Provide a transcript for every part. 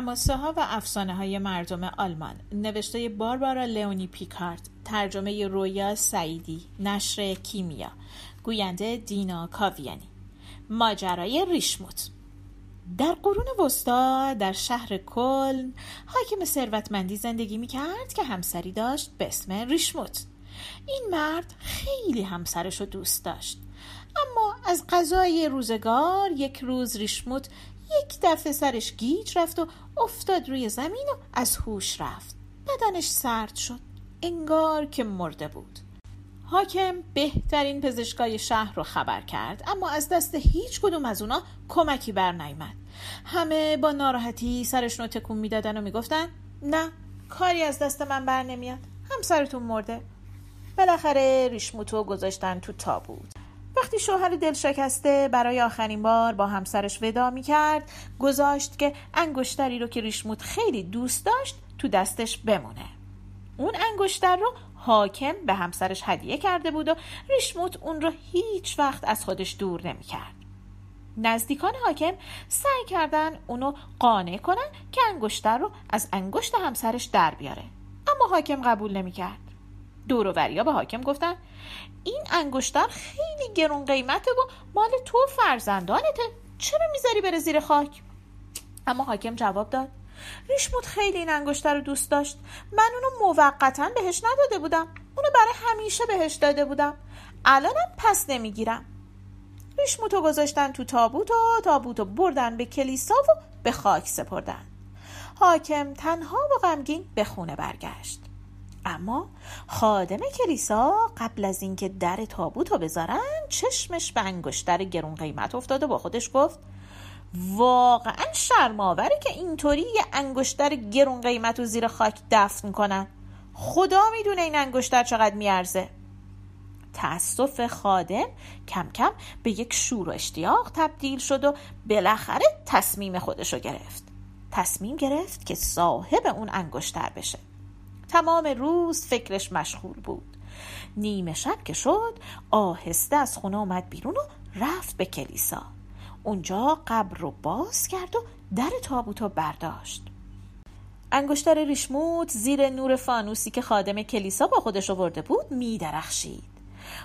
هماسه ها و افسانه های مردم آلمان نوشته باربارا لئونی پیکارد ترجمه رویا سعیدی نشر کیمیا گوینده دینا کاویانی. ماجرای ریشموت. در قرون وسطا در شهر کلن حاکم ثروتمندی زندگی می کرد که همسری داشت به اسم ریشموت. این مرد خیلی همسرش رو دوست داشت. اما از قضای روزگار یک روز ریشموت یک دفعه سرش گیج رفت و افتاد روی زمین و از هوش رفت. بدنش سرد شد. انگار که مرده بود. حاکم بهترین پزشکای شهر رو خبر کرد اما از دست هیچ کدوم از اونا کمکی بر نیامد. همه با ناراحتی سرشون رو تکون می‌دادن و می‌گفتن نه کاری از دست من بر نمیاد. همسرتون مرده. بالاخره ریشموتو گذاشتن تو تابوت. وقتی شوهر دل شکسته برای آخرین بار با همسرش ودا می کرد گذاشت که انگشتری رو که ریشموت خیلی دوست داشت تو دستش بمونه اون انگشتر رو حاکم به همسرش هدیه کرده بود و ریشموت اون رو هیچ وقت از خودش دور نمی کرد. نزدیکان حاکم سعی کردن اونو قانع کنن که انگشتر رو از انگشت همسرش در بیاره اما حاکم قبول نمی کرد. دور به حاکم گفتن این انگشتر خیلی گرون قیمته و مال تو فرزندانته. چرا می‌ذاری بره زیر خاک؟ اما حاکم جواب داد ریشموت خیلی این انگشتر رو دوست داشت. من اونو موقتا بهش نداده بودم. اونو برای همیشه بهش داده بودم. الانم پس نمی‌گیرم. ریشموتو گذاشتن تو تابوت و تابوتو بردن به کلیسا و به خاک سپردن. حاکم تنها و غمگین به خونه برگشت. اما خادم کلیسا قبل از اینکه در تابوت رو بذارن چشمش به انگشتر گرون قیمت افتاد و با خودش گفت واقعا شرماوره که اینطوری یه انگشتر گرون قیمت رو زیر خاک دفن کنن. خدا می‌دونه این انگشتر چقدر میارزه. تأسف خادم کم کم به یک شور و اشتیاق تبدیل شد و بالاخره تصمیم خودش رو گرفت. تصمیم گرفت که صاحب اون انگشتر بشه. تمام روز فکرش مشغول بود. نیمه شب که شد آهسته از خونه آمد بیرون و رفت به کلیسا. اونجا قبر رو باز کرد و در تابوت رو برداشت. انگشتر ریشموت زیر نور فانوسی که خادم کلیسا با خودش آورده بود می درخشید.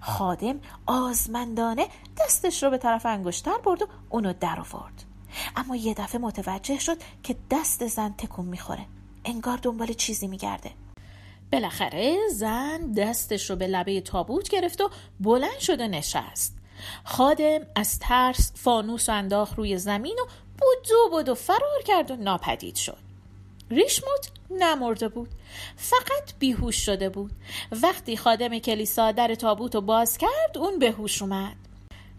خادم آزمندانه دستش رو به طرف انگشتر برد و اونو در آورد. اما یه دفعه متوجه شد که دست زن تکون می‌خوره. انگار دنبال چیزی میگرده. بالاخره زن دستش رو به لبه تابوت گرفت و بلند شد و نشست. خادم از ترس فانوس و انداخت روی زمین و بود بود و فرار کرد و ناپدید شد. ریشموت نمرده بود. فقط بیهوش شده بود. وقتی خادم کلیسا در تابوت رو باز کرد اون به هوش اومد.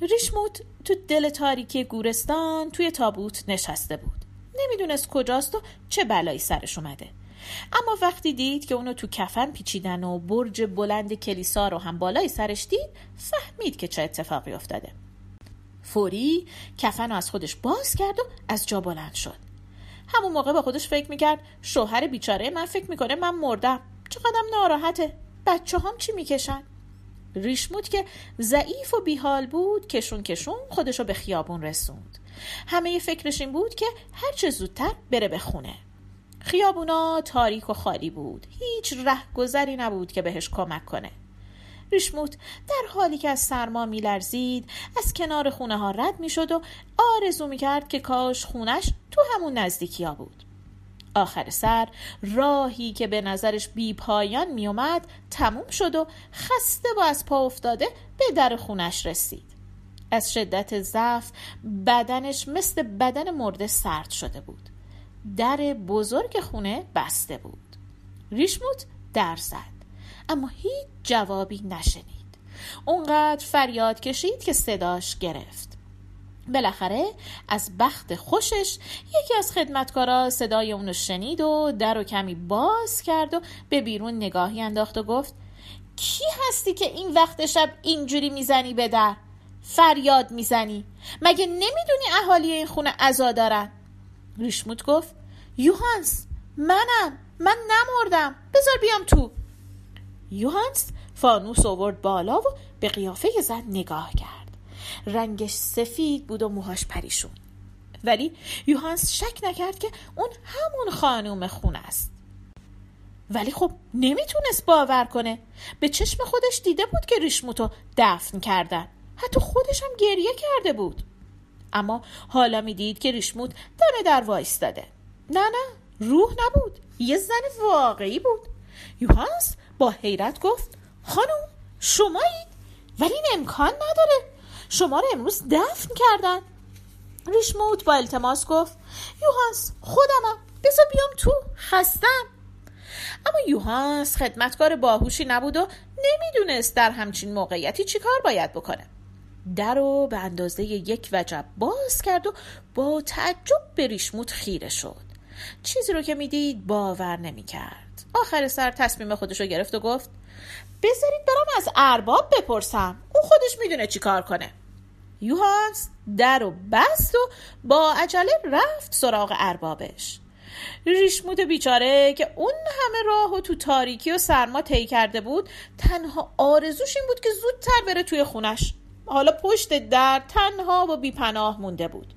ریشموت تو دل تاریکی گورستان توی تابوت نشسته بود. نمی‌دونست کجاست و چه بلایی سرش اومده. اما وقتی دید که اونو تو کفن پیچیدن و برج بلند کلیسا رو هم بالای سرش دید فهمید که چه اتفاقی افتاده. فوری کفن رو از خودش باز کرد و از جا بلند شد. همون موقع با خودش فکر می‌کرد شوهر بیچاره من فکر می‌کنه من مردم. چقدرم ناراحته. بچه هم چی می‌کشن؟ ریشمود که ضعیف و بیحال بود کشون کشون خودشو به خیابون رسوند. همه فکرش این بود که هرچه زودتر بره به خونه. خیابونا تاریک و خالی بود. هیچ رهگذری نبود که بهش کمک کنه. ریشموت در حالی که از سرما میلرزید از کنار خونه ها رد می‌شد و آرزو می‌کرد که کاش خونش تو همون نزدیکی ها بود. آخر سر راهی که به نظرش بی پایان میومد تموم شد و خسته و از پا افتاده به در خونش رسید. از شدت ضعف بدنش مثل بدن مرده سرد شده بود. در بزرگ خونه بسته بود. ریشموت در زد اما هیچ جوابی نشنید. اونقدر فریاد کشید که صداش گرفت. بالاخره از بخت خوشش یکی از خدمتکارا صدای اونو شنید و در و کمی باز کرد و به بیرون نگاهی انداخت و گفت کی هستی که این وقت شب اینجوری می‌زنی به در؟ فریاد می‌زنی؟ مگه نمی‌دونی اهالی این خونه عزا دارن؟ ریشموت گفت یوهانس منم من نمردم بذار بیام تو. یوهانس فانوس آورد بالا و به قیافه زن نگاه کرد. رنگش سفید بود و موهاش پریشون. ولی یوهانس شک نکرد که اون همون خانوم خونه است. ولی خب نمی‌تونست باور کنه. به چشم خودش دیده بود که ریشموتو دفن کردن. حتی خودش هم گریه کرده بود. اما حالا می‌دید که ریشموت دم در وایستاده. نه نه روح نبود. یه زن واقعی بود. یوهانس با حیرت گفت خانم شمایید. ولی این امکان نداره. شما رو امروز دفن کردن. ریشموت با التماس گفت یوهانس خودمم. بذار بیام تو خستم. اما یوهانس خدمتکار باهوشی نبود و نمی‌دونست در همچین موقعیتی چیکار باید بکنه. در رو به اندازه یک وجب باز کرد و با تعجب به ریشموت خیره شد. چیزی رو که می‌دید باور نمی‌کرد. آخر سر تصمیم خودش رو گرفت و گفت بذارید برام از ارباب بپرسم. اون خودش می‌دونه چی کار کنه. یوهانس در و بست و با عجله رفت سراغ اربابش. ریشموت بیچاره که اون همه راه و تو تاریکی و سرما طی کرده بود تنها آرزوش این بود که زودتر بره توی خونش. حالا پشت در تنها و بیپناه مونده بود.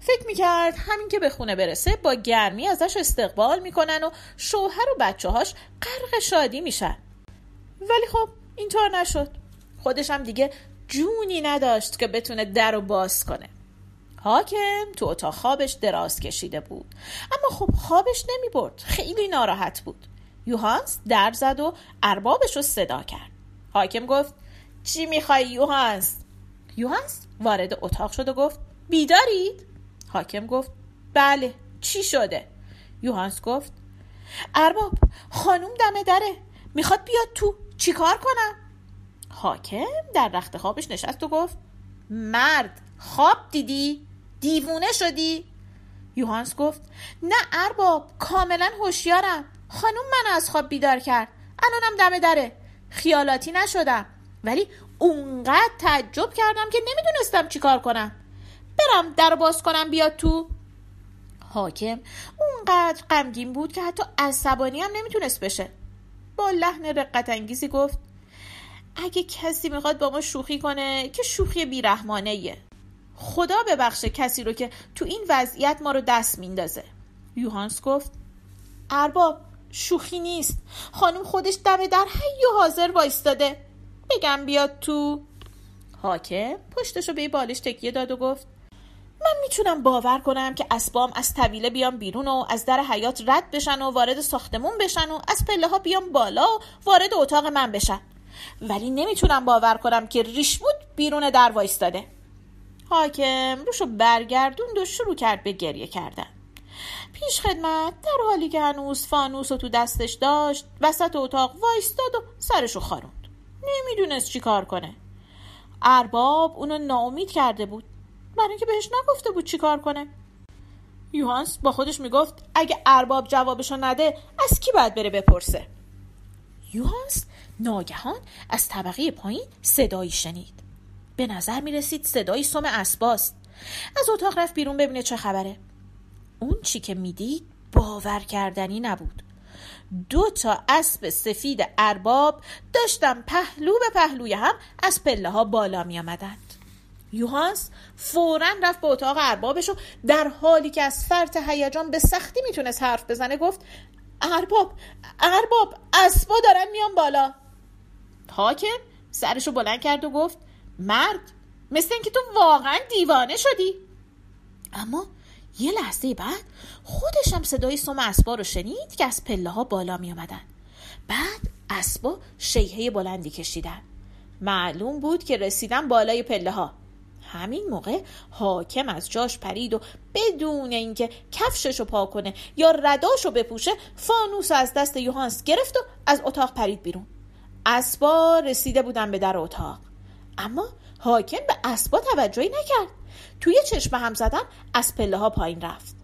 فکر می‌کرد همین که به خونه برسه با گرمی ازش استقبال می‌کنن و شوهر و بچه هاش غرق شادی میشن. ولی خب اینطور نشد. خودش هم دیگه جونی نداشت که بتونه در رو باز کنه. حاکم تو اتاق خوابش دراز کشیده بود. اما خب خوابش نمی برد خیلی ناراحت بود. یوهانس در زد و اربابش رو صدا کرد. حاکم گفت چی می‌خوای یوهانس یوهانس وارد اتاق شد و گفت بیدارید؟ حاکم گفت بله. چی شده؟ یوهانس گفت ارباب خانوم دمه دره. می‌خواد بیاد تو. چیکار کنم؟ حاکم در رخت خوابش نشست و گفت مرد خواب دیدی؟ دیوونه شدی؟ یوهانس گفت نه ارباب کاملا هوشیارم. خانوم من از خواب بیدار کرد. الانم دمه دره. خیالاتی نشدم. ولی اونقدر تعجب کردم که نمی‌دونستم چیکار کنم. برم در باز کنم بیاد تو. حاکم اونقدر غمگین بود که حتی عصبانی هم نمی‌تونست بشه. با لحن رقت انگیزی گفت اگه کسی می‌خواد با ما شوخی کنه که شوخی بیرحمانه یه خدا ببخشه کسی رو که تو این وضعیت ما رو دست میندازه. یوهانس گفت ارباب شوخی نیست. خانم خودش دمه در حی و حاضر وایستاده. بگم بیاد تو. حاکم پشتشو به بالش تکیه داد و گفت من می‌تونم باور کنم که اسبام از طویله بیام بیرون و از در حیات رد بشن و وارد ساختمون بشن و از پله ها بیام بالا و وارد اتاق من بشن. ولی نمی‌تونم باور کنم که ریشمود بیرون در وایستاده. حاکم روشو برگردوند و شروع کرد به گریه کردن. پیش خدمت در حالی که هنوز فانوس رو تو دستش داشت وسط اتاق وایستاد و سرشو خاروند. نمی‌دونست چی کار کنه. ارباب اونو ناامید کرده بود. برای اینکه بهش نگفته بود چی کار کنه. یوهانس با خودش می‌گفت اگه ارباب جوابشو نده از کی باید بره بپرسه؟ یوهانس ناگهان از طبقه پایین صدایی شنید. به نظر می رسید صدای سم اسباست. از اتاق رفت بیرون ببینه چه خبره. اون چی که می‌دید باور کردنی نبود. دو تا اسب سفید ارباب داشتن پهلو به پهلوی هم از پله ها بالا می آمدند. یوهانس فورا رفت به اتاق اربابش و در حالی که از فرط هیجان به سختی می‌تونست حرف بزنه گفت ارباب ارباب اسبا دارن میان بالا. حاکم سرشو بلند کرد و گفت مرد مثل اینکه تو واقعا دیوانه شدی. اما یه لحظه بعد خودش هم صدای سم اسبا رو شنید که از پله ها بالا می آمدن. بعد اسبا شیهه بلندی کشیدن. معلوم بود که رسیدن بالای پله ها همین موقع حاکم از جاش پرید و بدون اینکه کفششو پا کنه یا رداشو بپوشه فانوس از دست یوهانس گرفت و از اتاق پرید بیرون. اسبا رسیده بودن به در اتاق. اما حاکم به اسبا توجهی نکرد. توی چشم هم زدن از پله ها پایین رفت.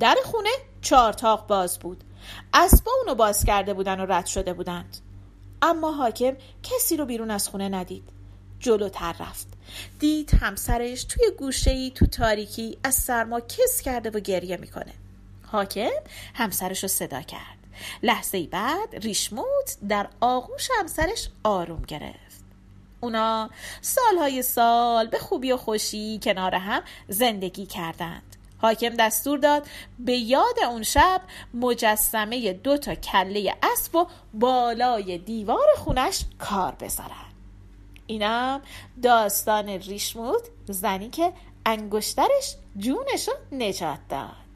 در خونه چهار تاق باز بود. اسبا اونو باز کرده بودن و رد شده بودند. اما حاکم کسی رو بیرون از خونه ندید. جلوتر رفت. دید همسرش توی گوشه تو تاریکی از سرما کس کرده و گریه می‌کنه. حاکم همسرش رو صدا کرد. لحظه بعد ریشموت در آغوش همسرش آروم گرفت. اونا سالهای سال به خوبی و خوشی کنار هم زندگی کردند. حاکم دستور داد به یاد اون شب مجسمه دو تا کله اسب و بالای دیوار خونش کار بذارن. اینم داستان ریشمود زنی که انگشترش جونش نجات داد.